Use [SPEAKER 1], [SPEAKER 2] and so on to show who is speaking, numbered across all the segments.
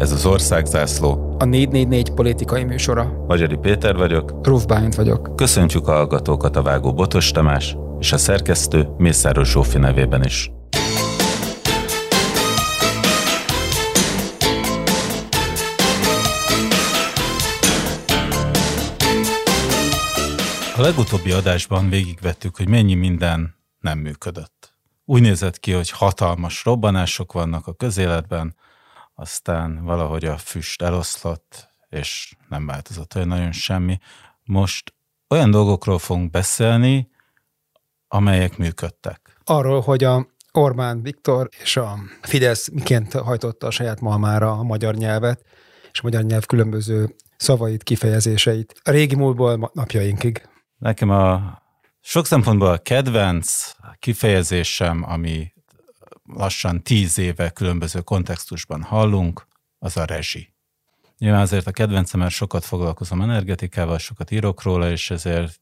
[SPEAKER 1] Ez az Országzászló.
[SPEAKER 2] A 444 politikai műsora.
[SPEAKER 1] Magyari Péter vagyok.
[SPEAKER 2] Ruf Bálint vagyok.
[SPEAKER 1] Köszöntjük a hallgatókat a Vágó Botos Tamás és a szerkesztő Mészáros Zsófi nevében is. A legutóbbi adásban végigvettük, hogy mennyi minden nem működött. Úgy nézett ki, hogy hatalmas robbanások vannak a közéletben, aztán valahogy a füst eloszlott, és nem változott olyan nagyon semmi. Most olyan dolgokról fogunk beszélni, amelyek működtek.
[SPEAKER 2] Arról, hogy a Orbán Viktor és a Fidesz miként hajtotta a saját malmára a magyar nyelvet, és a magyar nyelv különböző szavait, kifejezéseit a régi múltból napjainkig.
[SPEAKER 1] Nekem a sok szempontból a kedvenc kifejezésem, ami lassan tíz éve különböző kontextusban hallunk, az a rezsi. Nyilván azért a kedvencem, mert sokat foglalkozom energetikával, sokat írok róla, és ezért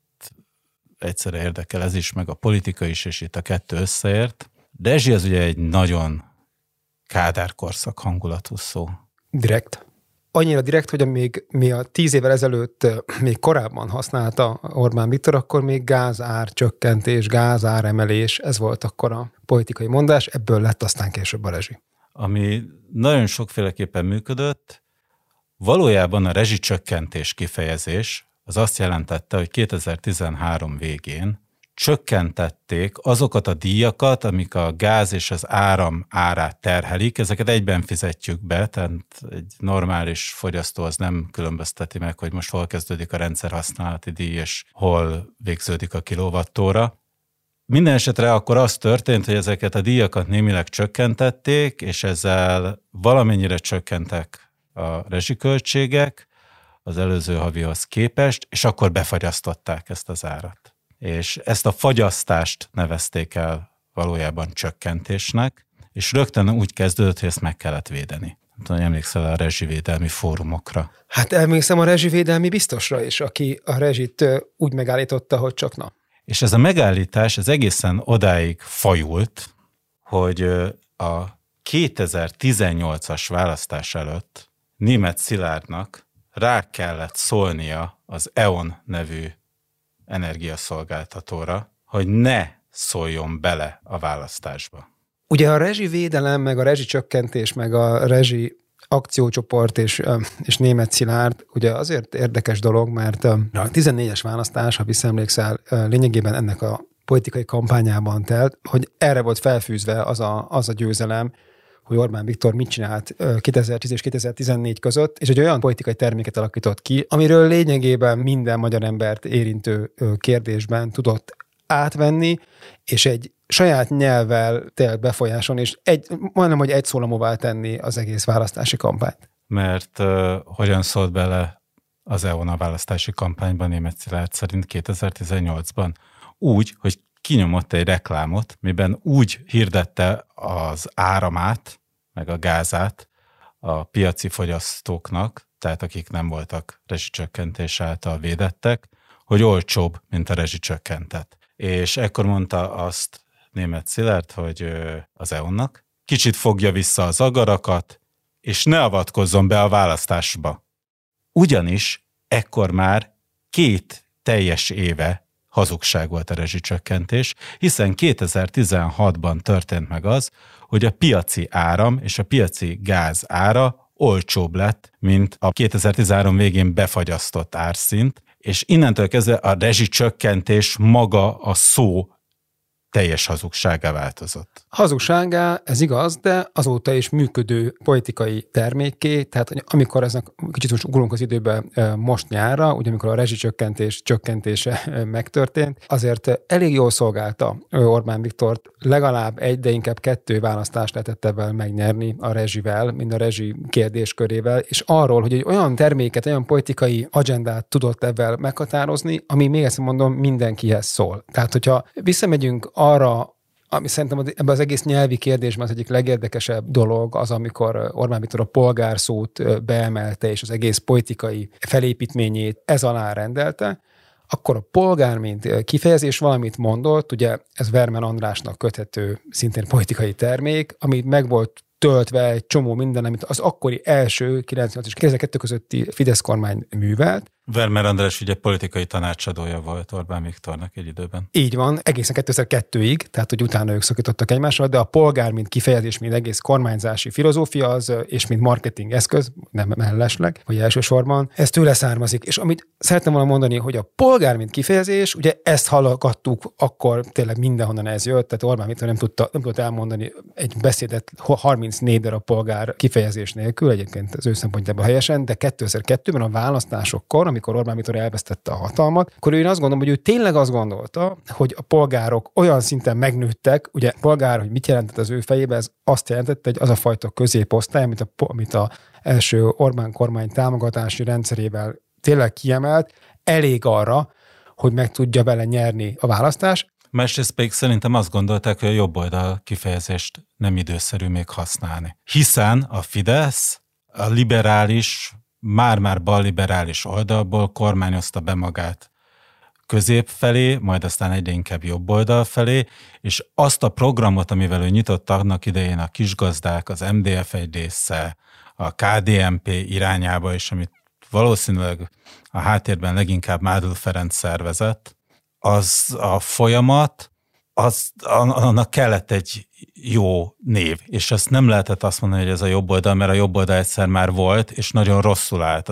[SPEAKER 1] egyszerre érdekel ez is, meg a politika is, és itt a kettő összeért. Rezsi az ugye egy nagyon kádárkorszak hangulatú szó.
[SPEAKER 2] Direkt annyira direkt, hogy még mi a tíz évvel ezelőtt még korábban használta Orbán Viktor, akkor még gázár csökkentés, gázár emelés, ez volt akkor a politikai mondás, ebből lett aztán később a rezsi.
[SPEAKER 1] Ami nagyon sokféleképpen működött, valójában a rezsicsökkentés kifejezés az azt jelentette, hogy 2013 végén csökkentették azokat a díjakat, amik a gáz és az áram árát terhelik, ezeket egyben fizetjük be, tehát egy normális fogyasztó az nem különbözteti meg, hogy most hol kezdődik a rendszerhasználati díj, és hol végződik a kilovattóra. Minden esetre akkor az történt, hogy ezeket a díjakat némileg csökkentették, és ezzel valamennyire csökkentek a rezsiköltségek az előző havihoz képest, és akkor befagyasztották ezt az árat és ezt a fagyasztást nevezték el valójában csökkentésnek, és rögtön úgy kezdődött, hogy ezt meg kellett védeni. Nem tudom, emlékszel a rezsivédelmi fórumokra?
[SPEAKER 2] Hát emlékszem a rezsivédelmi biztosra is, aki a rezsit úgy megállította, hogy csak na.
[SPEAKER 1] És ez a megállítás, ez egészen odáig fajult, hogy a 2018-as választás előtt német Szilárdnak rá kellett szólnia az EON nevű energiaszolgáltatóra, hogy ne szóljon bele a választásba.
[SPEAKER 2] Ugye a rezsivédelem, meg a rezsicsökkentés, meg a rezsi akciócsoport és, és német szilárd, ugye azért érdekes dolog, mert a 14-es választás, ha visszaemlékszel, lényegében ennek a politikai kampányában telt, hogy erre volt felfűzve az a, az a győzelem, hogy Orbán Viktor mit csinált 2010 és 2014 között, és egy olyan politikai terméket alakított ki, amiről lényegében minden magyar embert érintő kérdésben tudott átvenni, és egy saját nyelvvel telt befolyáson, és egy, majdnem, hogy egy szólamóvá tenni az egész választási kampányt.
[SPEAKER 1] Mert uh, hogyan szólt bele az EON a választási kampányban német Szilárd szerint 2018-ban? Úgy, hogy kinyomott egy reklámot, miben úgy hirdette az áramát, meg a gázát a piaci fogyasztóknak, tehát akik nem voltak rezsicsökkentés által védettek, hogy olcsóbb, mint a rezsicsökkentet. És ekkor mondta azt német Szilárd, hogy az EU-nak kicsit fogja vissza az agarakat, és ne avatkozzon be a választásba. Ugyanis ekkor már két teljes éve hazugság volt a rezsicsökkentés, hiszen 2016-ban történt meg az, hogy a piaci áram és a piaci gáz ára olcsóbb lett, mint a 2013 végén befagyasztott árszint, és innentől kezdve a rezsicsökkentés maga a szó teljes hazugságá változott.
[SPEAKER 2] Hazugságá, ez igaz, de azóta is működő politikai termékké, tehát amikor eznek kicsit most ugrunk az időbe most nyára, ugye amikor a rezsicsökkentés csökkentése megtörtént, azért elég jól szolgálta Orbán Viktort, legalább egy, de inkább kettő választást lehetett ebben megnyerni a rezsivel, mind a rezsi kérdéskörével, és arról, hogy egy olyan terméket, olyan politikai agendát tudott ebben meghatározni, ami még ezt mondom, mindenkihez szól. Tehát, hogyha visszamegyünk arra, ami szerintem ebben az egész nyelvi kérdésben az egyik legérdekesebb dolog az, amikor Orbán Viktor a polgárszót beemelte, és az egész politikai felépítményét ez alá rendelte, akkor a polgár, mint kifejezés valamit mondott, ugye ez Vermen Andrásnak köthető szintén politikai termék, amit meg volt töltve egy csomó minden, amit az akkori első 98 és 2002 közötti Fidesz kormány művelt,
[SPEAKER 1] Vermer András ugye politikai tanácsadója volt Orbán Viktornak egy időben.
[SPEAKER 2] Így van, egészen 2002-ig, tehát hogy utána ők szakítottak egymásra, de a polgár, mint kifejezés, mint egész kormányzási filozófia az, és mint marketing eszköz, nem mellesleg, vagy elsősorban, ez tőle származik. És amit szeretném volna mondani, hogy a polgár, mint kifejezés, ugye ezt hallgattuk, akkor tényleg mindenhonnan ez jött, tehát Orbán Viktor nem tudta, nem tudta elmondani egy beszédet 34 darab polgár kifejezés nélkül, egyébként az ő szempontjából helyesen, de 2002-ben a választásokkor, amikor Orbán Viktor elvesztette a hatalmat, akkor én azt gondolom, hogy ő tényleg azt gondolta, hogy a polgárok olyan szinten megnőttek, ugye polgár, hogy mit jelentett az ő fejébe, ez azt jelentette, hogy az a fajta középosztály, amit a, amit a első Orbán kormány támogatási rendszerével tényleg kiemelt, elég arra, hogy meg tudja vele nyerni a választást.
[SPEAKER 1] Másrészt pedig szerintem azt gondolták, hogy a jobb oldal kifejezést nem időszerű még használni. Hiszen a Fidesz, a liberális már-már balliberális oldalból kormányozta be magát. Közép felé, majd aztán egyre inkább jobb oldal felé, és azt a programot, amivel ő nyitott annak idején a kisgazdák, az MDF egy része, a KDMP irányába is, amit valószínűleg a háttérben leginkább Mádl Ferenc szervezett, az a folyamat, az, annak kellett egy jó név, és ezt nem lehetett azt mondani, hogy ez a jobb oldal, mert a jobb oldal egyszer már volt, és nagyon rosszul állt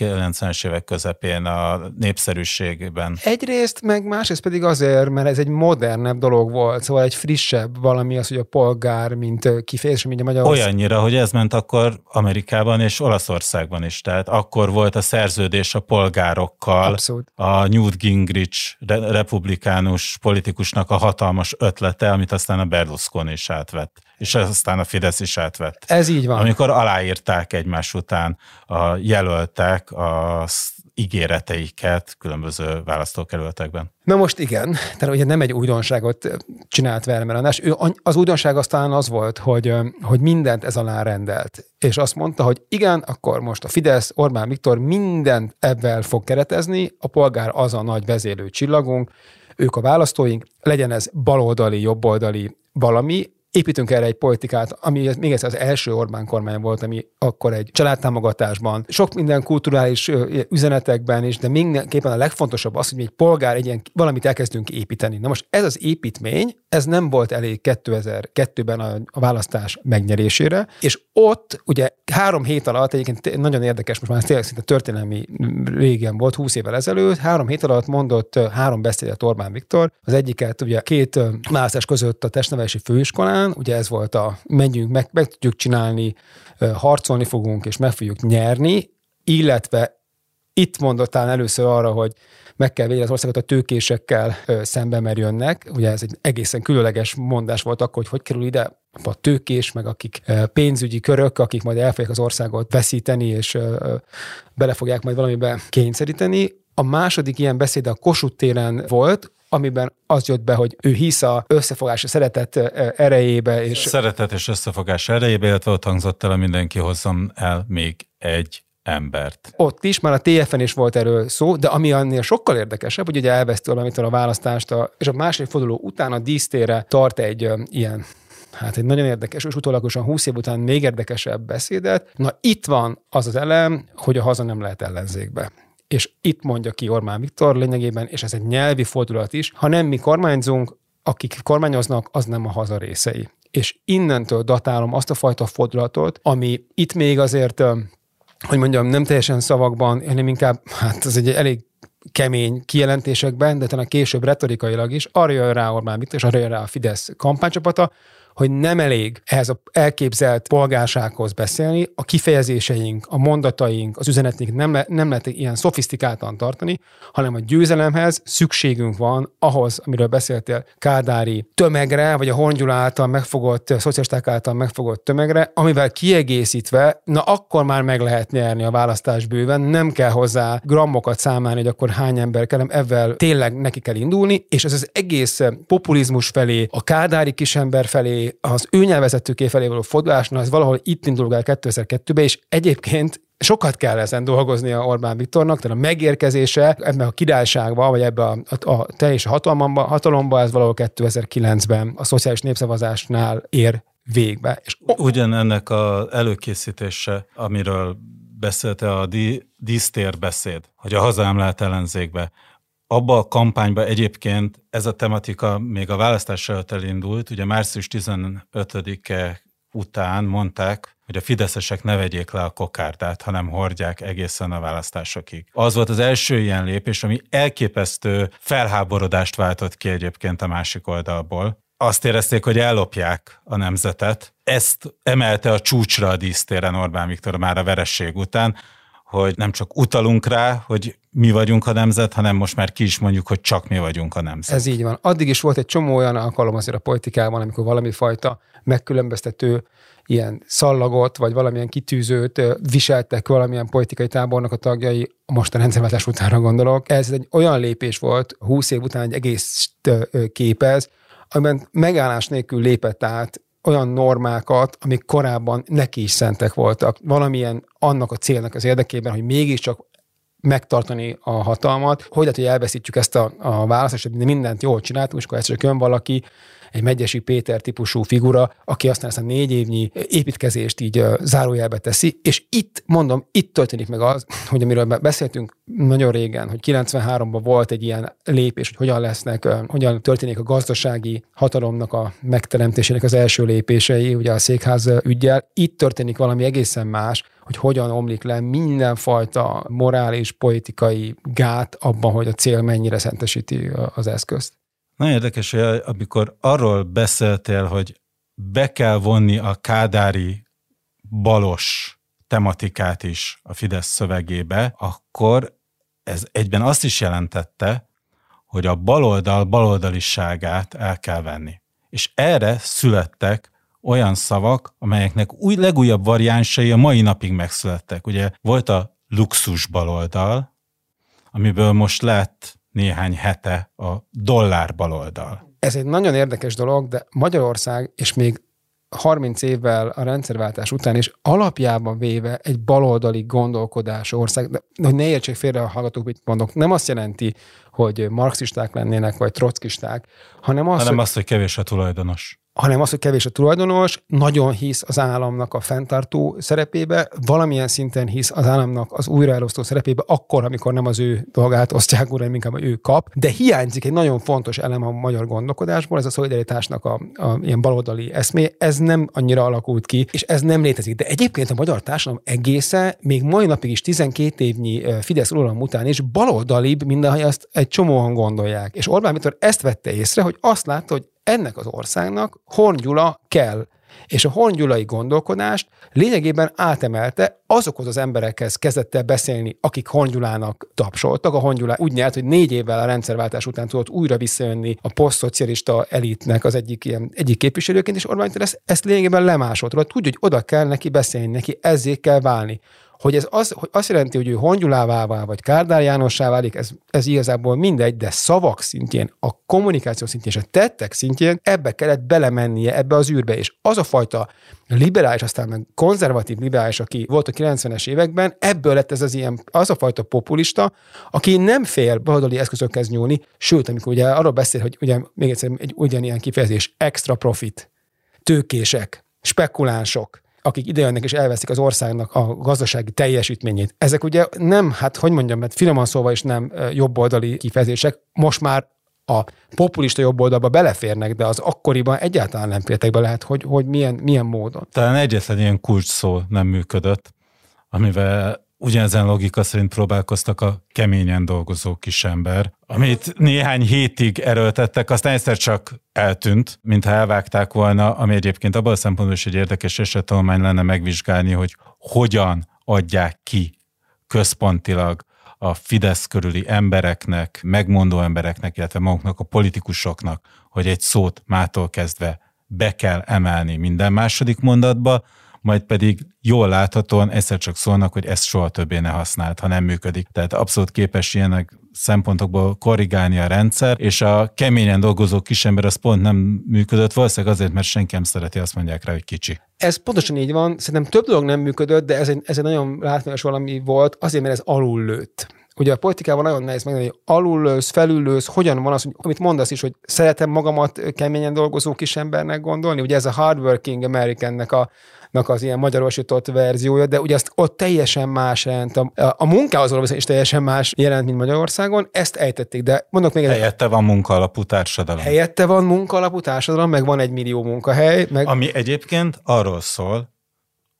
[SPEAKER 1] 90-es évek közepén a népszerűségben.
[SPEAKER 2] Egyrészt, meg másrészt pedig azért, mert ez egy modernebb dolog volt, szóval egy frissebb valami az, hogy a polgár, mint kifejezés, mint a magyar.
[SPEAKER 1] Olyannyira, hogy ez ment akkor Amerikában és Olaszországban is, tehát akkor volt a szerződés a polgárokkal,
[SPEAKER 2] Abszolút.
[SPEAKER 1] a Newt Gingrich republikánus politikusnak a hatalmas ötlete, amit aztán a Berlusconi is átvett és aztán a Fidesz is átvett.
[SPEAKER 2] Ez így van.
[SPEAKER 1] Amikor aláírták egymás után a jelöltek az ígéreteiket különböző választókerületekben.
[SPEAKER 2] Na most igen, tehát ugye nem egy újdonságot csinált Vermer András. Ő, az újdonság aztán az volt, hogy, hogy mindent ez alá rendelt. És azt mondta, hogy igen, akkor most a Fidesz, Orbán Viktor mindent ebben fog keretezni, a polgár az a nagy vezélő csillagunk, ők a választóink, legyen ez baloldali, jobboldali valami, építünk erre egy politikát, ami még egyszer az első Orbán kormány volt, ami akkor egy családtámogatásban, sok minden kulturális üzenetekben is, de mindenképpen a legfontosabb az, hogy egy polgár egy ilyen valamit elkezdünk építeni. Na most ez az építmény, ez nem volt elég 2002-ben a, a választás megnyerésére, és ott ugye három hét alatt, egyébként nagyon érdekes, most már tényleg szinte történelmi régen volt, 20 évvel ezelőtt, három hét alatt mondott három beszédet Orbán Viktor, az egyiket ugye két választás között a testnevelési főiskolán, után, ugye ez volt a menjünk, meg, meg tudjuk csinálni, harcolni fogunk, és meg fogjuk nyerni, illetve itt mondottál először arra, hogy meg kell védeni az országot a tőkésekkel szembe, mert jönnek. Ugye ez egy egészen különleges mondás volt akkor, hogy hogy kerül ide a tőkés, meg akik pénzügyi körök, akik majd el az országot veszíteni, és bele fogják majd valamibe kényszeríteni. A második ilyen beszéd a Kossuth téren volt, amiben az jött be, hogy ő hisz a összefogás, a szeretet erejébe. És...
[SPEAKER 1] Szeretet és összefogás erejébe, illetve ott hangzott el a mindenki hozzam el még egy embert.
[SPEAKER 2] Ott is, már a TFN is volt erről szó, de ami annél sokkal érdekesebb, hogy ugye elvesztő valamitől a választást, a, és a második forduló után a dísztére tart egy uh, ilyen hát egy nagyon érdekes, és utólagosan 20 év után még érdekesebb beszédet. Na itt van az az elem, hogy a haza nem lehet ellenzékbe és itt mondja ki Orbán Viktor lényegében, és ez egy nyelvi fordulat is, ha nem mi kormányzunk, akik kormányoznak, az nem a haza részei. És innentől datálom azt a fajta fordulatot, ami itt még azért, hogy mondjam, nem teljesen szavakban, hanem inkább, hát ez egy elég kemény kijelentésekben, de talán később retorikailag is, arra jön rá Orbán Viktor, és arra jön rá a Fidesz kampánycsapata, hogy nem elég ehhez az elképzelt polgársághoz beszélni, a kifejezéseink, a mondataink, az üzeneteink nem, le, nem lehet ilyen szofisztikáltan tartani, hanem a győzelemhez szükségünk van ahhoz, amiről beszéltél, kádári tömegre, vagy a Hongyula által megfogott, a szocialisták által megfogott tömegre, amivel kiegészítve, na akkor már meg lehet nyerni a választás bőven, nem kell hozzá grammokat számálni, hogy akkor hány ember kell, ezzel tényleg neki kell indulni, és ez az egész populizmus felé, a kádári kisember felé, az ő nyelvezetőké felé való fordulásnál, az valahol itt indul el 2002-ben, és egyébként sokat kell ezen dolgozni a Orbán Viktornak, tehát a megérkezése ebben a királyságban, vagy ebbe a, a, a teljes hatalomba, hatalomba, ez valahol 2009-ben a szociális népszavazásnál ér végbe.
[SPEAKER 1] És Ugyanennek az előkészítése, amiről beszélte a dísztér beszéd, hogy a hazámlát ellenzékbe, abba a kampányba egyébként ez a tematika még a választás előtt elindult, ugye március 15-e után mondták, hogy a fideszesek ne vegyék le a kokárdát, hanem hordják egészen a választásokig. Az volt az első ilyen lépés, ami elképesztő felháborodást váltott ki egyébként a másik oldalból. Azt érezték, hogy ellopják a nemzetet. Ezt emelte a csúcsra a dísztéren Orbán Viktor már a veresség után, hogy nem csak utalunk rá, hogy mi vagyunk a nemzet, hanem most már ki is mondjuk, hogy csak mi vagyunk a nemzet.
[SPEAKER 2] Ez így van. Addig is volt egy csomó olyan alkalom azért a politikában, amikor valami fajta megkülönböztető ilyen szallagot, vagy valamilyen kitűzőt viseltek valamilyen politikai tábornak a tagjai, most a rendszerváltás utánra gondolok. Ez egy olyan lépés volt, 20 év után egy egész képez, amiben megállás nélkül lépett át olyan normákat, amik korábban neki is szentek voltak. Valamilyen annak a célnak az érdekében, hogy mégiscsak megtartani a hatalmat. Hogy lehet, hogy elveszítjük ezt a, a választást, hogy mindent jól csináltunk, és akkor egyszer csak jön valaki, egy Megyesi Péter típusú figura, aki aztán ezt a négy évnyi építkezést így zárójelbe teszi, és itt, mondom, itt történik meg az, hogy amiről beszéltünk nagyon régen, hogy 93-ban volt egy ilyen lépés, hogy hogyan lesznek, hogyan történik a gazdasági hatalomnak a megteremtésének az első lépései, ugye a székház ügyel. Itt történik valami egészen más, hogy hogyan omlik le mindenfajta morális, politikai gát abban, hogy a cél mennyire szentesíti az eszközt.
[SPEAKER 1] Nagyon érdekes, hogy amikor arról beszéltél, hogy be kell vonni a kádári balos tematikát is a Fidesz szövegébe, akkor ez egyben azt is jelentette, hogy a baloldal baloldaliságát el kell venni. És erre születtek olyan szavak, amelyeknek új, legújabb variánsai a mai napig megszülettek. Ugye volt a luxus baloldal, amiből most lett néhány hete a dollár baloldal.
[SPEAKER 2] Ez egy nagyon érdekes dolog, de Magyarország, és még 30 évvel a rendszerváltás után is alapjában véve egy baloldali gondolkodás ország, de hogy ne értsék félre a hallgatók, mit mondok, nem azt jelenti, hogy marxisták lennének, vagy trockisták, hanem
[SPEAKER 1] azt, hanem hogy, azt, hogy kevés a tulajdonos
[SPEAKER 2] hanem az, hogy kevés a tulajdonos, nagyon hisz az államnak a fenntartó szerepébe, valamilyen szinten hisz az államnak az újraelosztó szerepébe, akkor, amikor nem az ő dolgát osztják újra, inkább ő kap. De hiányzik egy nagyon fontos elem a magyar gondolkodásból, ez a szolidaritásnak a, a ilyen baloldali eszmé, ez nem annyira alakult ki, és ez nem létezik. De egyébként a magyar társadalom egésze még mai napig is 12 évnyi Fidesz uralom után is baloldalibb, mint ahogy azt egy csomóan gondolják. És Orbán Viktor ezt vette észre, hogy azt látta, hogy ennek az országnak Horngyula kell. És a hongyulai gondolkodást lényegében átemelte, azokhoz az emberekhez kezdett el beszélni, akik Hongyulának tapsoltak. A Hongyulá úgy nyert, hogy négy évvel a rendszerváltás után tudott újra visszajönni a posztszocialista elitnek az egyik, ilyen, egyik képviselőként, és Orbán ezt, ezt lényegében lemásolt. Tudja, hogy oda kell neki beszélni, neki ezzé kell válni hogy ez az, hogy azt jelenti, hogy ő Hongyulává vagy Kárdár Jánossá válik, ez, ez igazából mindegy, de szavak szintjén, a kommunikáció szintjén és a tettek szintjén ebbe kellett belemennie, ebbe az űrbe, és az a fajta liberális, aztán meg konzervatív liberális, aki volt a 90-es években, ebből lett ez az ilyen, az a fajta populista, aki nem fél baloldali eszközökhez nyúlni, sőt, amikor ugye arról beszél, hogy ugye még egyszer egy ugyanilyen kifejezés, extra profit, tőkések, spekulánsok, akik idejönnek és elveszik az országnak a gazdasági teljesítményét. Ezek ugye nem, hát hogy mondjam, mert finoman szóval is nem jobboldali kifejezések, most már a populista jobb oldalba beleférnek, de az akkoriban egyáltalán nem fértek be lehet, hogy, hogy milyen, milyen módon.
[SPEAKER 1] Talán egyetlen ilyen kulcs szó nem működött, amivel ugyanezen logika szerint próbálkoztak a keményen dolgozó kisember, amit néhány hétig erőltettek, aztán egyszer csak eltűnt, mintha elvágták volna, ami egyébként abban a szempontból is egy érdekes esetolmány lenne megvizsgálni, hogy hogyan adják ki központilag a Fidesz körüli embereknek, megmondó embereknek, illetve maguknak a politikusoknak, hogy egy szót mától kezdve be kell emelni minden második mondatba, majd pedig jól láthatóan egyszer csak szólnak, hogy ezt soha többé ne használt, ha nem működik. Tehát abszolút képes ilyenek szempontokból korrigálni a rendszer, és a keményen dolgozó kisember az pont nem működött, valószínűleg azért, mert senki nem szereti, azt mondják rá, hogy kicsi.
[SPEAKER 2] Ez pontosan így van, szerintem több dolog nem működött, de ez egy, ez egy nagyon látványos valami volt, azért, mert ez alul lőtt Ugye a politikában nagyon nehéz megmondani, hogy alulősz, felülősz, hogyan van az, hogy, amit mondasz is, hogy szeretem magamat keményen dolgozó kisembernek gondolni, ugye ez a hardworking Americannek a az ilyen magyarosított verziója, de ugye azt ott teljesen más jelent. A, a munkához való is teljesen más jelent, mint Magyarországon. Ezt ejtették, de mondok még
[SPEAKER 1] Helyette van munkaalapú társadalom.
[SPEAKER 2] Helyette van munkaalapú társadalom, meg van egy millió munkahely. Meg...
[SPEAKER 1] Ami egyébként arról szól,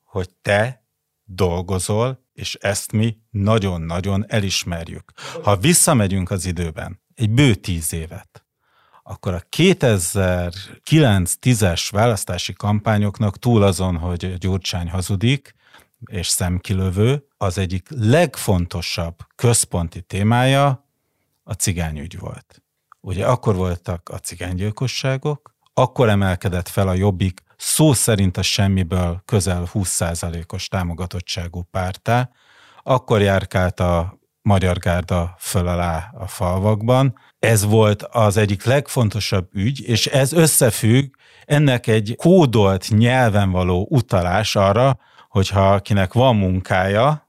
[SPEAKER 1] hogy te dolgozol, és ezt mi nagyon-nagyon elismerjük. Ha visszamegyünk az időben, egy bő tíz évet, akkor a 2009-10-es választási kampányoknak túl azon, hogy Gyurcsány hazudik, és szemkilövő, az egyik legfontosabb központi témája a cigányügy volt. Ugye akkor voltak a cigánygyilkosságok, akkor emelkedett fel a Jobbik szó szerint a semmiből közel 20%-os támogatottságú pártá, akkor járkált a Magyar Gárda föl alá a falvakban. Ez volt az egyik legfontosabb ügy, és ez összefügg ennek egy kódolt nyelven való utalás arra, hogyha akinek van munkája,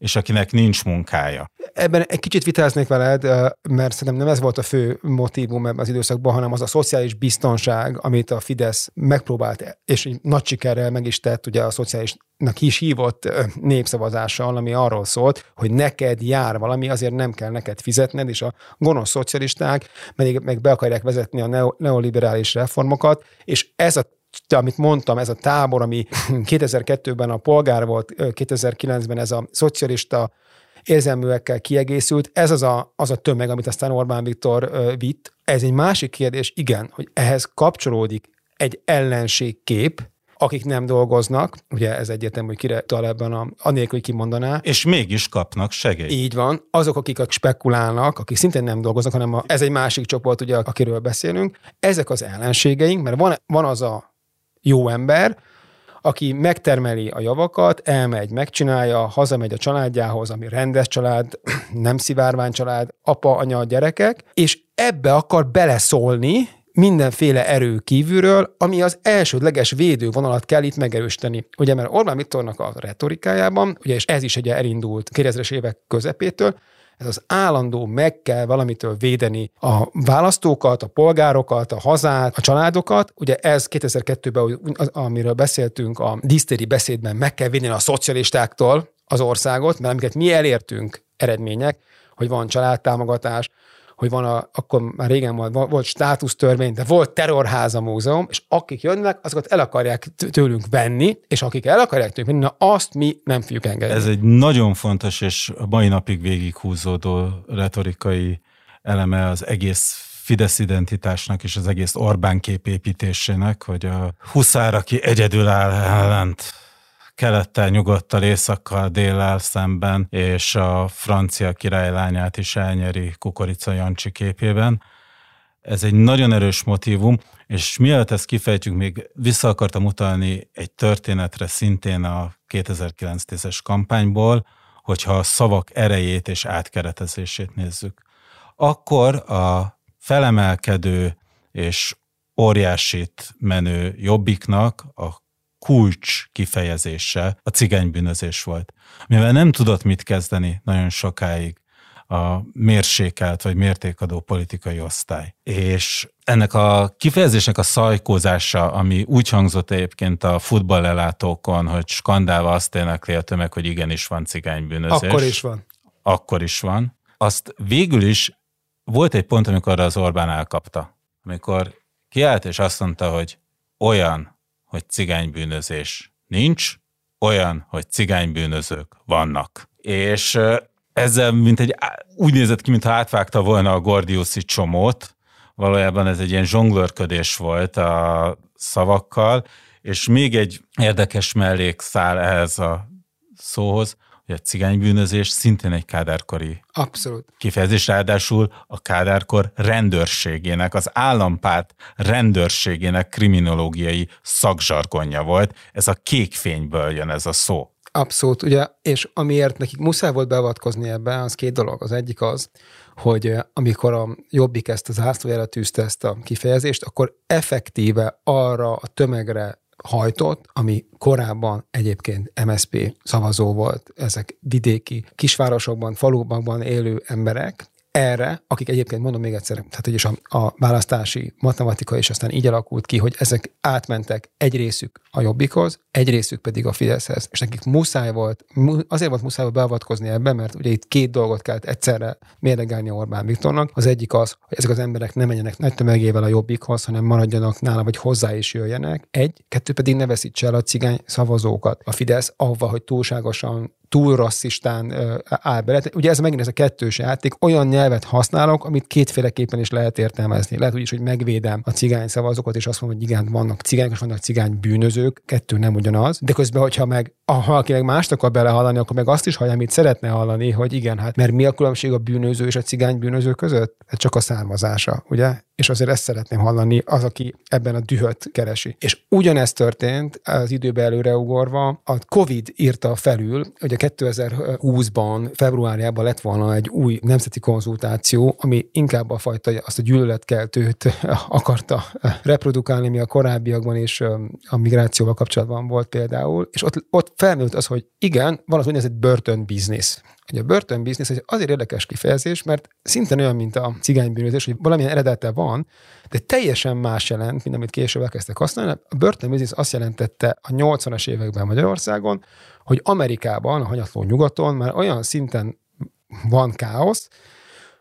[SPEAKER 1] és akinek nincs munkája.
[SPEAKER 2] Ebben egy kicsit vitáznék veled, mert szerintem nem ez volt a fő motivum ebben az időszakban, hanem az a szociális biztonság, amit a Fidesz megpróbált, és nagy sikerrel meg is tett, ugye a szociálisnak is hívott népszavazással, ami arról szólt, hogy neked jár valami, azért nem kell neked fizetned, és a gonosz szocialisták meg, meg be akarják vezetni a neoliberális reformokat, és ez a amit mondtam, ez a tábor, ami 2002-ben a polgár volt, 2009-ben ez a szocialista érzelműekkel kiegészült, ez az a, az a tömeg, amit aztán Orbán Viktor vitt. Ez egy másik kérdés, igen, hogy ehhez kapcsolódik egy ellenségkép, akik nem dolgoznak, ugye ez egyetem, hogy kire tal ebben a, anélkül, hogy kimondaná.
[SPEAKER 1] És mégis kapnak segélyt.
[SPEAKER 2] Így van. Azok, akik spekulálnak, akik szintén nem dolgoznak, hanem a, ez egy másik csoport, ugye, akiről beszélünk, ezek az ellenségeink, mert van, van az a jó ember, aki megtermeli a javakat, elmegy, megcsinálja, hazamegy a családjához, ami rendes család, nem szivárvány család, apa, anya, gyerekek, és ebbe akar beleszólni, mindenféle erő kívülről, ami az elsődleges védővonalat kell itt megerősíteni. Ugye, mert Orbán Viktornak a retorikájában, ugye, és ez is ugye elindult 2000-es évek közepétől, ez az állandó meg kell valamitől védeni a választókat, a polgárokat, a hazát, a családokat. Ugye ez 2002-ben, amiről beszéltünk a disztéri beszédben, meg kell védeni a szocialistáktól az országot, mert amiket mi elértünk eredmények, hogy van családtámogatás, hogy van a, akkor már régen volt, volt státusztörvény, de volt terrorháza múzeum, és akik jönnek, azokat el akarják tőlünk venni, és akik el akarják tőlünk venni, na azt mi nem fogjuk engedni.
[SPEAKER 1] Ez egy nagyon fontos és a mai napig végighúzódó retorikai eleme az egész Fidesz identitásnak és az egész Orbán képépítésének, hogy a Huszár, aki egyedül áll ellent kelettel, nyugodtal, északkal, déllel szemben, és a francia királylányát is elnyeri Kukorica Jancsi képében. Ez egy nagyon erős motivum, és mielőtt ezt kifejtjük, még vissza akartam utalni egy történetre szintén a 2009-es kampányból, hogyha a szavak erejét és átkeretezését nézzük. Akkor a felemelkedő és óriásit menő jobbiknak a kulcs kifejezése a cigánybűnözés volt, mivel nem tudott mit kezdeni nagyon sokáig a mérsékelt vagy mértékadó politikai osztály. És ennek a kifejezésnek a szajkózása, ami úgy hangzott egyébként a futballlelátókon, hogy skandálva azt énekli a tömeg, hogy igenis van cigánybűnözés.
[SPEAKER 2] Akkor is van.
[SPEAKER 1] Akkor is van. Azt végül is volt egy pont, amikor az Orbán elkapta. Amikor kiállt és azt mondta, hogy olyan hogy cigánybűnözés nincs, olyan, hogy cigánybűnözők vannak. És ezzel mint egy, úgy nézett ki, mintha átvágta volna a Gordiuszi csomót, valójában ez egy ilyen zsonglőrködés volt a szavakkal, és még egy érdekes mellékszál ehhez a szóhoz, hogy a cigánybűnözés szintén egy kádárkori
[SPEAKER 2] Abszolút.
[SPEAKER 1] kifejezés, ráadásul a kádárkor rendőrségének, az állampárt rendőrségének kriminológiai szakzsargonja volt. Ez a kékfényből jön ez a szó.
[SPEAKER 2] Abszolút, ugye, és amiért nekik muszáj volt beavatkozni ebbe, az két dolog. Az egyik az, hogy eh, amikor a Jobbik ezt az zászlójára tűzte ezt a kifejezést, akkor effektíve arra a tömegre hajtott, ami korábban egyébként MSP szavazó volt, ezek vidéki kisvárosokban, falubakban élő emberek, erre, akik egyébként mondom még egyszer, tehát hogy is a, a választási matematika és aztán így alakult ki, hogy ezek átmentek egy részük a Jobbikhoz, egy részük pedig a Fideszhez. És nekik muszáj volt, azért volt muszáj beavatkozni ebbe, mert ugye itt két dolgot kellett egyszerre mérlegelni Orbán Viktornak. Az egyik az, hogy ezek az emberek nem menjenek nagy tömegével a Jobbikhoz, hanem maradjanak nála, vagy hozzá is jöjjenek. Egy, kettő pedig ne veszítse el a cigány szavazókat. A Fidesz avva, hogy túlságosan túl rasszistán áll bele. Ugye ez megint ez a kettős játék, olyan nyelvet használok, amit kétféleképpen is lehet értelmezni. Lehet úgy is, hogy megvédem a cigány szavazókat, és azt mondom, hogy igen, vannak cigányok, és vannak cigány bűnözők, kettő nem ugyanaz, de közben, hogyha meg, ha valaki meg mást akar belehallani, akkor meg azt is hallja, amit szeretne hallani, hogy igen, hát mert mi a különbség a bűnöző és a cigány bűnöző között? Hát csak a származása, ugye? és azért ezt szeretném hallani az, aki ebben a dühöt keresi. És ugyanezt történt az időbe előreugorva, a COVID írta felül, hogy a 2020-ban, februárjában lett volna egy új nemzeti konzultáció, ami inkább a fajta, azt a gyűlöletkeltőt akarta reprodukálni, mi a korábbiakban is a migrációval kapcsolatban volt például, és ott, ott felnőtt az, hogy igen, van az úgynevezett börtönbiznisz. Ugye a börtönbiznisz egy azért érdekes kifejezés, mert szinte olyan, mint a cigánybűnözés, hogy valamilyen eredete van, de teljesen más jelent, mint amit később elkezdtek használni. A börtönbiznisz azt jelentette a 80-as években Magyarországon, hogy Amerikában, a hanyatló nyugaton már olyan szinten van káosz,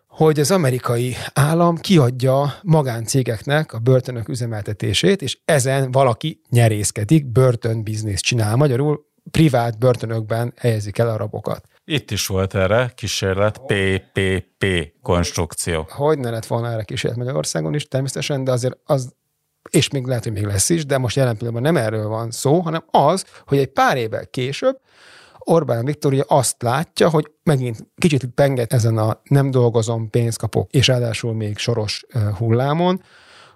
[SPEAKER 2] hogy az amerikai állam kiadja magáncégeknek a börtönök üzemeltetését, és ezen valaki nyerészkedik, börtönbiznisz csinál. Magyarul privát börtönökben helyezik el a rabokat.
[SPEAKER 1] Itt is volt erre kísérlet, PPP konstrukció.
[SPEAKER 2] Hogy ne lett volna erre kísérlet Magyarországon is, természetesen, de azért az, és még lehet, hogy még lesz is, de most jelen pillanatban nem erről van szó, hanem az, hogy egy pár évvel később Orbán Viktória azt látja, hogy megint kicsit penget ezen a nem dolgozom, pénzt kapok, és ráadásul még soros hullámon,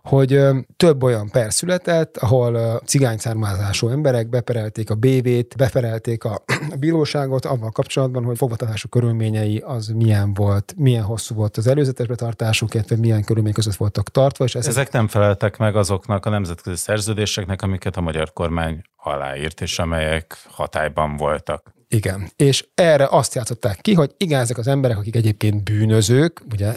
[SPEAKER 2] hogy több olyan per született, ahol cigány származású emberek beperelték a BV-t, beperelték a, a bíróságot avval kapcsolatban, hogy fogvatartású körülményei az milyen volt, milyen hosszú volt az előzetes betartásuk, illetve milyen körülmények között voltak tartva. És
[SPEAKER 1] ezek... ezek nem feleltek meg azoknak a nemzetközi szerződéseknek, amiket a magyar kormány aláírt, és amelyek hatályban voltak.
[SPEAKER 2] Igen, és erre azt játszották ki, hogy igen, ezek az emberek, akik egyébként bűnözők, ugye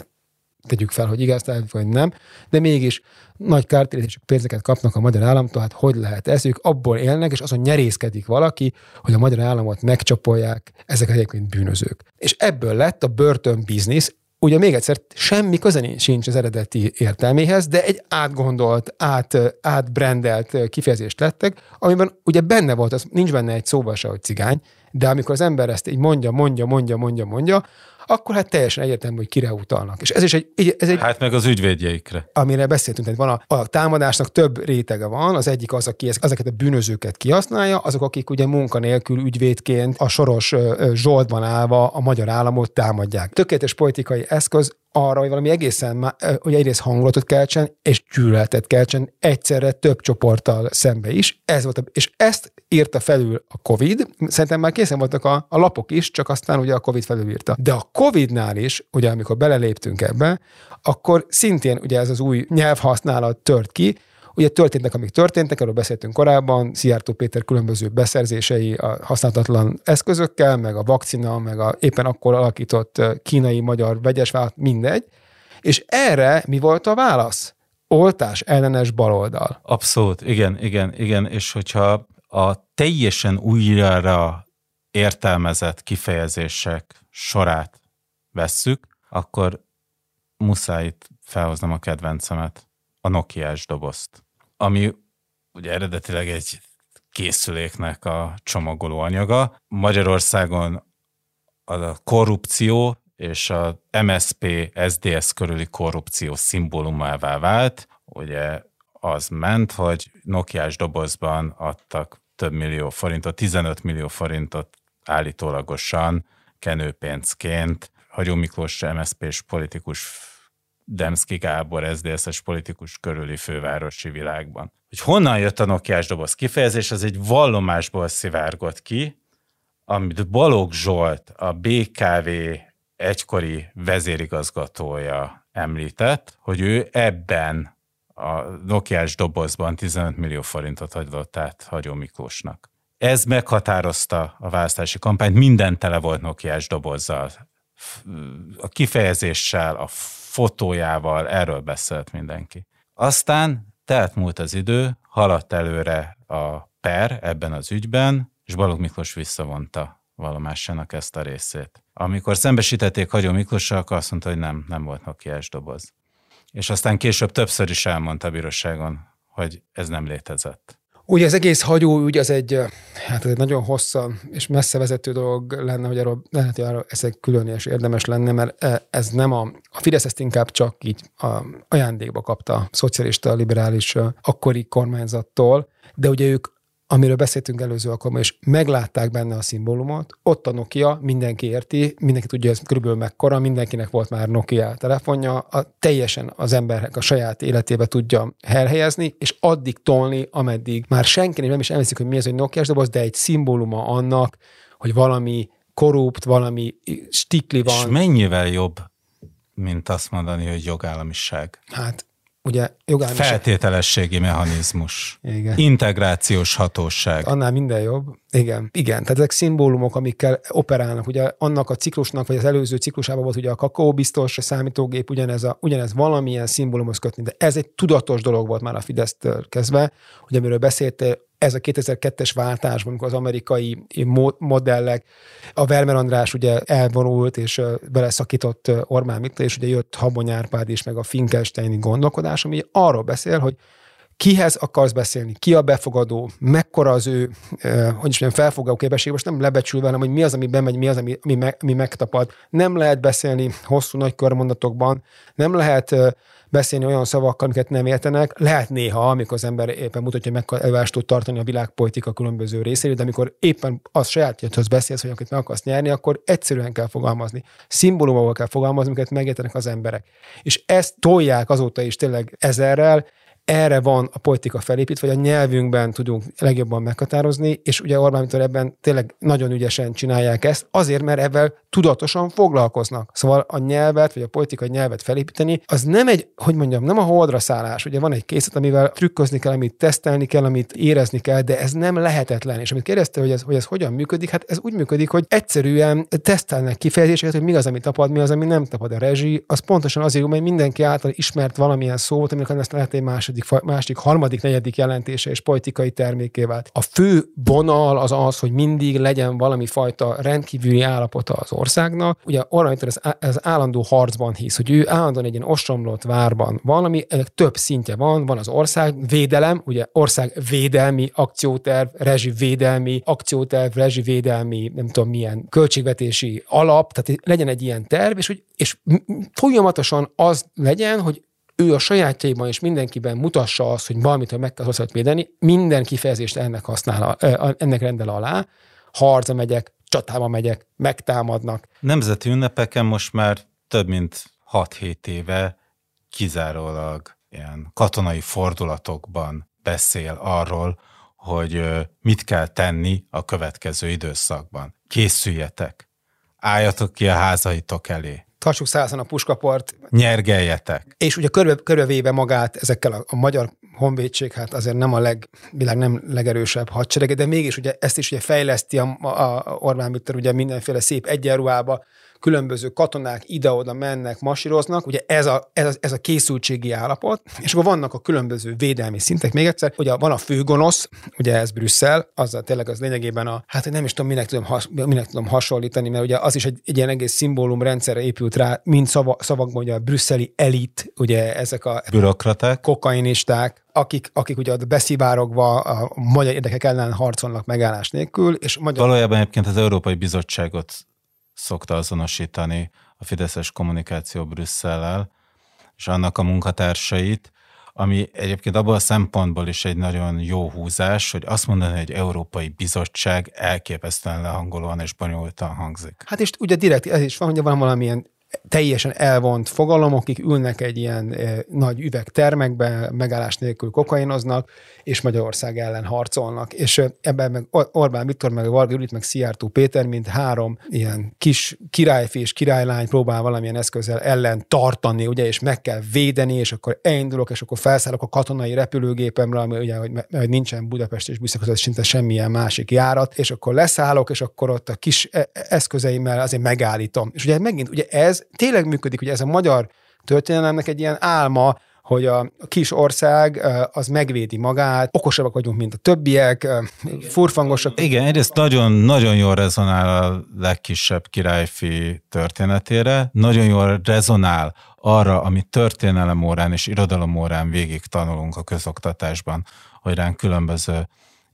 [SPEAKER 2] tegyük fel, hogy igaz, vagy nem, de mégis nagy kártérítésű pénzeket kapnak a magyar államtól, hát hogy lehet ez? Ők abból élnek, és azon nyerészkedik valaki, hogy a magyar államot megcsapolják, ezek egyébként bűnözők. És ebből lett a börtön biznisz, ugye még egyszer semmi köze sincs az eredeti értelméhez, de egy átgondolt, át, átbrendelt kifejezést lettek, amiben ugye benne volt, az nincs benne egy szóval se, hogy cigány, de amikor az ember ezt így mondja, mondja, mondja, mondja, mondja, akkor hát teljesen egyértelmű, hogy kire utalnak. És ez is egy, ez egy...
[SPEAKER 1] Hát meg az ügyvédjeikre.
[SPEAKER 2] Amire beszéltünk, tehát van a, a támadásnak több rétege van, az egyik az, aki ezeket a bűnözőket kihasználja, azok, akik ugye munkanélkül ügyvédként a soros zsoltban állva a magyar államot támadják. Tökéletes politikai eszköz arra, hogy valami egészen, hogy egyrészt hangulatot keltsen, és gyűlöletet keltsen egyszerre több csoporttal szembe is. Ez volt a, és ezt írta felül a COVID. Szerintem már készen voltak a, a lapok is, csak aztán ugye a COVID felülírta. De a COVID-nál is, ugye amikor beleléptünk ebbe, akkor szintén ugye ez az új nyelvhasználat tört ki, Ugye történtek, amik történtek, erről beszéltünk korábban, Szijjártó Péter különböző beszerzései a használhatatlan eszközökkel, meg a vakcina, meg a éppen akkor alakított kínai-magyar vegyes vállalat, mindegy. És erre mi volt a válasz? Oltás ellenes baloldal.
[SPEAKER 1] Abszolút, igen, igen, igen, és hogyha a teljesen újra értelmezett kifejezések sorát vesszük, akkor muszáj itt felhoznom a kedvencemet, a Nokiás dobozt ami ugye eredetileg egy készüléknek a csomagoló anyaga. Magyarországon a korrupció és a MSP SDS körüli korrupció szimbólumává vált. Ugye az ment, hogy Nokiás dobozban adtak több millió forintot, 15 millió forintot állítólagosan kenőpénzként Hagyó Miklós MSZP-s politikus Demszki Gábor SZDSZ-es politikus körüli fővárosi világban. Hogy honnan jött a Nokiás doboz kifejezés, az egy vallomásból szivárgott ki, amit Balogh Zsolt, a BKV egykori vezérigazgatója említett, hogy ő ebben a Nokiás dobozban 15 millió forintot adott át Hagyó Miklósnak. Ez meghatározta a választási kampányt, minden tele volt Nokiás dobozzal. A kifejezéssel, a fotójával, erről beszélt mindenki. Aztán telt múlt az idő, haladt előre a per ebben az ügyben, és Balogh Miklós visszavonta valamásának ezt a részét. Amikor szembesítették Hagyó Miklossal, akkor azt mondta, hogy nem, nem volt Nokiás doboz. És aztán később többször is elmondta a bíróságon, hogy ez nem létezett.
[SPEAKER 2] Ugye az egész hagyóügy az egy, hát ez egy nagyon hosszan és messze vezető dolog lenne, hogy arról lehet, hogy arról ezek külön és érdemes lenne, mert ez nem a, a Fidesz ezt inkább csak így a ajándékba kapta a szocialista, liberális akkori kormányzattól, de ugye ők amiről beszéltünk előző alkalommal, és meglátták benne a szimbólumot, ott a Nokia, mindenki érti, mindenki tudja, ez körülbelül mekkora, mindenkinek volt már Nokia telefonja, a, teljesen az emberek a saját életébe tudja elhelyezni, és addig tolni, ameddig már senki nem is emlékszik, hogy mi ez egy nokia doboz, de egy szimbóluma annak, hogy valami korrupt, valami stikli van.
[SPEAKER 1] És mennyivel jobb, mint azt mondani, hogy jogállamiság?
[SPEAKER 2] Hát ugye jogállamiság.
[SPEAKER 1] Feltételességi mechanizmus. Igen. Integrációs hatóság.
[SPEAKER 2] Annál minden jobb. Igen, igen. Tehát ezek szimbólumok, amikkel operálnak. Ugye annak a ciklusnak, vagy az előző ciklusában volt ugye a kakaó biztos, a számítógép, ugyanez, a, ugyanez valamilyen szimbólumhoz kötni. De ez egy tudatos dolog volt már a Fidesztől kezdve, hogy amiről beszéltél, ez a 2002-es váltás, amikor az amerikai modellek, a Vermer András ugye elvonult, és beleszakított Orbán Mikla, és ugye jött Habony Árpád is, meg a Finkelsteini gondolkodás, ami arról beszél, hogy kihez akarsz beszélni, ki a befogadó, mekkora az ő, eh, hogy is mondjam, felfogó képesség, most nem lebecsülve, hanem hogy mi az, ami bemegy, mi az, ami, ami, me, ami megtapad. Nem lehet beszélni hosszú nagy körmondatokban, nem lehet eh, beszélni olyan szavakkal, amiket nem értenek. Lehet néha, amikor az ember éppen mutatja, meg tud tartani a világpolitika különböző részéről, de amikor éppen az sajátjáthoz beszélsz, hogy akit meg akarsz nyerni, akkor egyszerűen kell fogalmazni. Szimbólumával kell fogalmazni, amiket megértenek az emberek. És ezt tolják azóta is tényleg ezerrel, erre van a politika felépítve, vagy a nyelvünkben tudunk legjobban meghatározni, és ugye Orbán Viktor ebben tényleg nagyon ügyesen csinálják ezt, azért, mert ebben tudatosan foglalkoznak. Szóval a nyelvet, vagy a politikai nyelvet felépíteni, az nem egy, hogy mondjam, nem a holdra szállás. Ugye van egy készlet, amivel trükközni kell, amit tesztelni kell, amit érezni kell, de ez nem lehetetlen. És amit kérdezte, hogy ez, hogy ez hogyan működik, hát ez úgy működik, hogy egyszerűen tesztelnek kifejezéseket, hogy mi az, ami tapad, mi az, ami nem tapad. A rezsi, az pontosan azért, mert mindenki által ismert valamilyen szót, amikor ezt lehet egy második második, második, harmadik, negyedik jelentése és politikai terméké vált. A fő vonal az az, hogy mindig legyen valami fajta rendkívüli állapota az országnak. Ugye Orbán Viktor az, állandó harcban hisz, hogy ő állandóan egy ilyen ostromlott várban valami, több szintje van, van az ország védelem, ugye ország védelmi akcióterv, rezsi védelmi akcióterv, rezsi védelmi, nem tudom milyen költségvetési alap, tehát legyen egy ilyen terv, és, hogy, és folyamatosan az legyen, hogy ő a sajátjaiban és mindenkiben mutassa azt, hogy valamit meg kell hozzá védeni, minden kifejezést ennek használ, ennek rendel alá, harca megyek, csatába megyek, megtámadnak.
[SPEAKER 1] Nemzeti ünnepeken most már több mint 6-7 éve kizárólag ilyen katonai fordulatokban beszél arról, hogy mit kell tenni a következő időszakban. Készüljetek, álljatok ki a házaitok elé,
[SPEAKER 2] tartsuk százan a puskaport.
[SPEAKER 1] Nyergeljetek.
[SPEAKER 2] És ugye körbe, körbevéve magát ezekkel a, a magyar honvédség, hát azért nem a leg, világ nem legerősebb hadserege, de mégis ugye ezt is ugye fejleszti a, a, a Orbán Viktor ugye mindenféle szép egyenruhába, különböző katonák ide-oda mennek, masíroznak, ugye ez a, ez, a, ez a készültségi állapot, és akkor vannak a különböző védelmi szintek. Még egyszer, ugye van a főgonosz, ugye ez Brüsszel, azzal tényleg az lényegében a, hát nem is tudom, minek tudom, has, minek tudom hasonlítani, mert ugye az is egy, egy ilyen egész szimbólum rendszerre épült rá, mint szava, szavakban, ugye a brüsszeli elit, ugye ezek a
[SPEAKER 1] bürokraták,
[SPEAKER 2] kokainisták, akik, akik ugye beszivárogva a magyar érdekek ellen harcolnak megállás nélkül. És
[SPEAKER 1] magyar... Valójában egyébként az Európai Bizottságot szokta azonosítani a Fideszes kommunikáció Brüsszellel, és annak a munkatársait, ami egyébként abból a szempontból is egy nagyon jó húzás, hogy azt mondani, hogy Európai Bizottság elképesztően lehangolóan és bonyolultan hangzik.
[SPEAKER 2] Hát és ugye direkt ez is van, hogy van valamilyen teljesen elvont fogalom, akik ülnek egy ilyen e, nagy üvegtermekbe, megállás nélkül kokainoznak, és Magyarország ellen harcolnak. És ebben meg Orbán Viktor, meg Varga Judit, meg Szijjártó Péter, mint három ilyen kis királyfi és királylány próbál valamilyen eszközzel ellen tartani, ugye, és meg kell védeni, és akkor elindulok, és akkor felszállok a katonai repülőgépemre, ami ugye, hogy, hogy nincsen Budapest és Büszak között szinte semmilyen másik járat, és akkor leszállok, és akkor ott a kis e, eszközeimmel azért megállítom. És ugye megint, ugye ez tényleg működik, ugye ez a magyar történelemnek egy ilyen álma, hogy a kis ország az megvédi magát, okosabbak vagyunk, mint a többiek, furfangosak.
[SPEAKER 1] Igen, egyrészt nagyon, nagyon jól rezonál a legkisebb királyfi történetére, nagyon jól rezonál arra, amit történelem órán és irodalom órán végig tanulunk a közoktatásban, hogy ránk különböző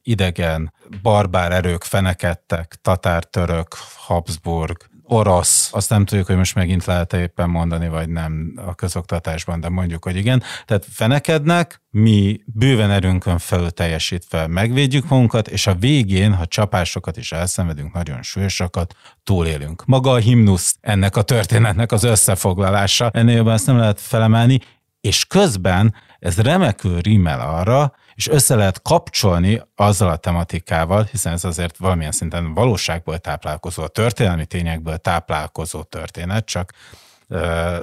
[SPEAKER 1] idegen, barbár erők fenekedtek, tatár-török, Habsburg, orosz, azt nem tudjuk, hogy most megint lehet éppen mondani, vagy nem a közoktatásban, de mondjuk, hogy igen. Tehát fenekednek, mi bőven erőnkön felül teljesítve megvédjük magunkat, és a végén, ha csapásokat is elszenvedünk, nagyon súlyosakat, túlélünk. Maga a himnusz ennek a történetnek az összefoglalása, ennél jobban ezt nem lehet felemelni, és közben ez remekül rímel arra, és össze lehet kapcsolni azzal a tematikával, hiszen ez azért valamilyen szinten valóságból táplálkozó, a történelmi tényekből táplálkozó történet, csak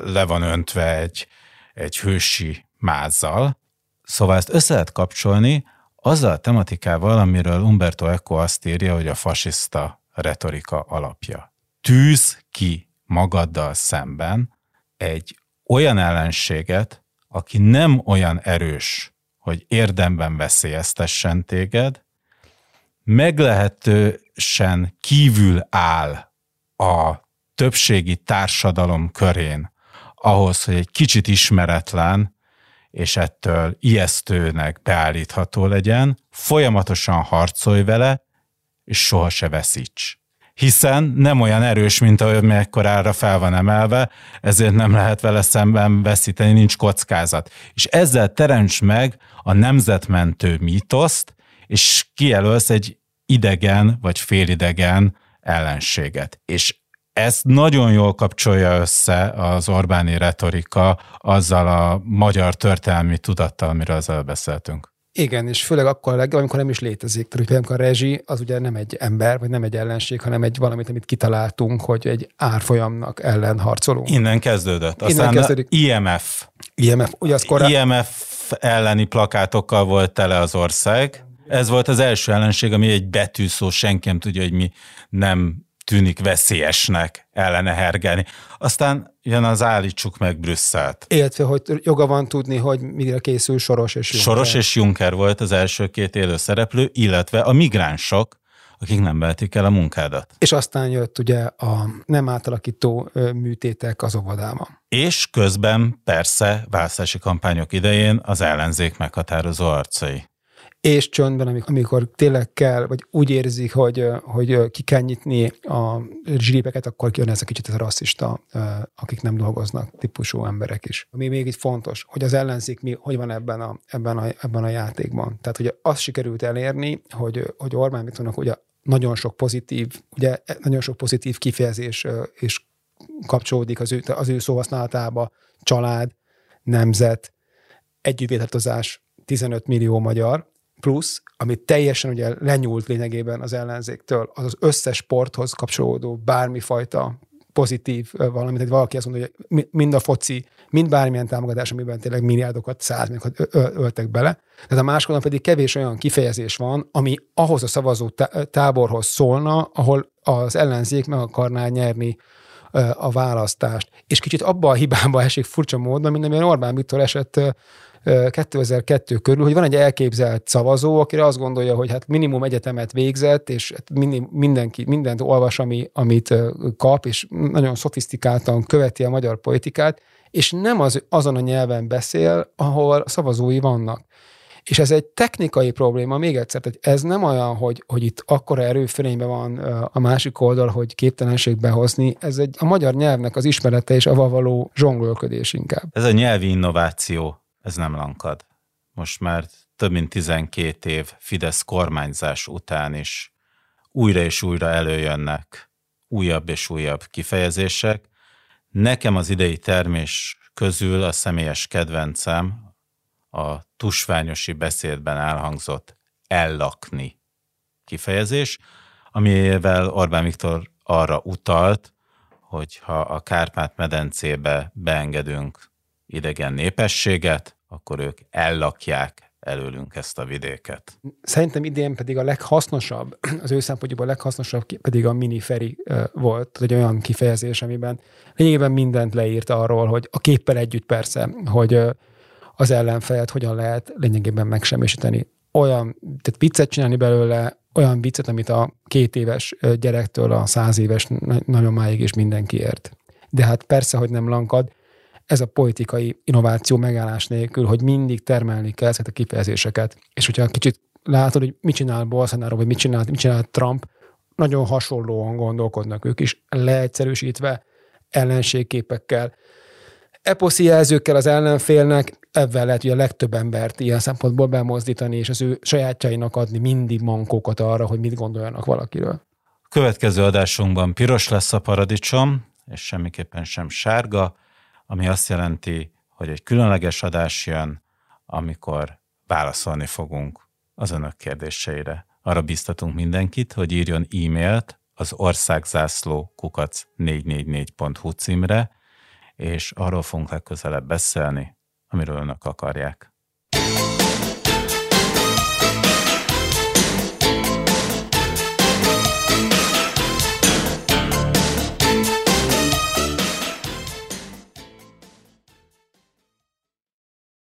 [SPEAKER 1] le van öntve egy, egy hősi mázzal. Szóval ezt össze lehet kapcsolni azzal a tematikával, amiről Umberto Eco azt írja, hogy a fasiszta retorika alapja. Tűz ki magaddal szemben egy olyan ellenséget, aki nem olyan erős, hogy érdemben veszélyeztessen téged, meglehetősen kívül áll a többségi társadalom körén ahhoz, hogy egy kicsit ismeretlen, és ettől ijesztőnek beállítható legyen, folyamatosan harcolj vele, és soha se veszíts hiszen nem olyan erős, mint ahogy mekkorára fel van emelve, ezért nem lehet vele szemben veszíteni, nincs kockázat. És ezzel teremts meg a nemzetmentő mítoszt, és kijelölsz egy idegen vagy félidegen ellenséget. És ezt nagyon jól kapcsolja össze az Orbáni retorika azzal a magyar történelmi tudattal, amiről az beszéltünk.
[SPEAKER 2] Igen, és főleg akkor a legjobb, amikor nem is létezik. Tehát, hogy amikor a rezsi az ugye nem egy ember, vagy nem egy ellenség, hanem egy valamit, amit kitaláltunk, hogy egy árfolyamnak ellen harcolunk.
[SPEAKER 1] Innen kezdődött. Aztán Innen kezdődik. IMF.
[SPEAKER 2] IMF, ugye az korán...
[SPEAKER 1] IMF elleni plakátokkal volt tele az ország. Ez volt az első ellenség, ami egy betűszó, senki nem tudja, hogy mi nem tűnik veszélyesnek ellene hergelni. Aztán jön az állítsuk meg Brüsszelt.
[SPEAKER 2] Illetve, hogy joga van tudni, hogy mire készül Soros és Juncker.
[SPEAKER 1] Soros és Juncker volt az első két élő szereplő, illetve a migránsok, akik nem vehetik el a munkádat.
[SPEAKER 2] És aztán jött ugye a nem átalakító műtétek az óvodában.
[SPEAKER 1] És közben persze választási kampányok idején az ellenzék meghatározó arcai
[SPEAKER 2] és csöndben, amikor tényleg kell, vagy úgy érzik, hogy, hogy ki kell nyitni a zsíripeket, akkor jön ez a kicsit ez a rasszista, akik nem dolgoznak típusú emberek is. Ami még itt fontos, hogy az ellenzék mi, hogy van ebben a, ebben a, ebben a játékban. Tehát, hogy azt sikerült elérni, hogy, hogy Orbán Viktornak ugye nagyon sok pozitív, ugye nagyon sok pozitív kifejezés és kapcsolódik az ő, az ő szóhasználatába, család, nemzet, együttvétartozás, 15 millió magyar, plusz, ami teljesen ugye lenyúlt lényegében az ellenzéktől, az az összes sporthoz kapcsolódó bármifajta pozitív valamit, hogy valaki azt mondja, hogy mind a foci, mind bármilyen támogatás, amiben tényleg milliárdokat, százmilliókat öltek bele. Tehát a másikon pedig kevés olyan kifejezés van, ami ahhoz a szavazó táborhoz szólna, ahol az ellenzék meg akarná nyerni a választást. És kicsit abba a hibába esik furcsa módon, mint amilyen Orbán Viktor esett 2002 körül, hogy van egy elképzelt szavazó, akire azt gondolja, hogy hát minimum egyetemet végzett, és hát mindenki mindent olvas, ami, amit kap, és nagyon szofisztikáltan követi a magyar politikát, és nem az, azon a nyelven beszél, ahol szavazói vannak. És ez egy technikai probléma, még egyszer, hogy ez nem olyan, hogy, hogy itt akkora erőfölényben van a másik oldal, hogy képtelenség behozni, ez egy a magyar nyelvnek az ismerete és avval való zsonglőködés inkább.
[SPEAKER 1] Ez a nyelvi innováció ez nem lankad. Most már több mint 12 év Fidesz kormányzás után is újra és újra előjönnek újabb és újabb kifejezések, Nekem az idei termés közül a személyes kedvencem a tusványosi beszédben elhangzott ellakni kifejezés, amivel Orbán Viktor arra utalt, hogy ha a Kárpát-medencébe beengedünk idegen népességet, akkor ők ellakják előlünk ezt a vidéket.
[SPEAKER 2] Szerintem idén pedig a leghasznosabb, az ő szempontjából a leghasznosabb pedig a miniferi volt, egy olyan kifejezés, amiben lényegében mindent leírt arról, hogy a képpel együtt persze, hogy az ellenfejet hogyan lehet lényegében megsemmisíteni. Olyan, tehát viccet csinálni belőle, olyan viccet, amit a két éves gyerektől a száz éves nagyon máig is mindenki ért. De hát persze, hogy nem lankad, ez a politikai innováció megállás nélkül, hogy mindig termelni kell ezeket a kifejezéseket. És hogyha kicsit látod, hogy mit csinál Bolsonaro, vagy mit csinál, mit csinál Trump, nagyon hasonlóan gondolkodnak ők is, leegyszerűsítve, ellenségképekkel, eposzi jelzőkkel az ellenfélnek, ebben lehet hogy a legtöbb embert ilyen szempontból bemozdítani, és az ő sajátjainak adni mindig mankókat arra, hogy mit gondoljanak valakiről.
[SPEAKER 1] Következő adásunkban piros lesz a paradicsom, és semmiképpen sem sárga, ami azt jelenti, hogy egy különleges adás jön, amikor válaszolni fogunk az önök kérdéseire. Arra biztatunk mindenkit, hogy írjon e-mailt az országzászló kukac 444.hu címre, és arról fogunk legközelebb beszélni, amiről önök akarják.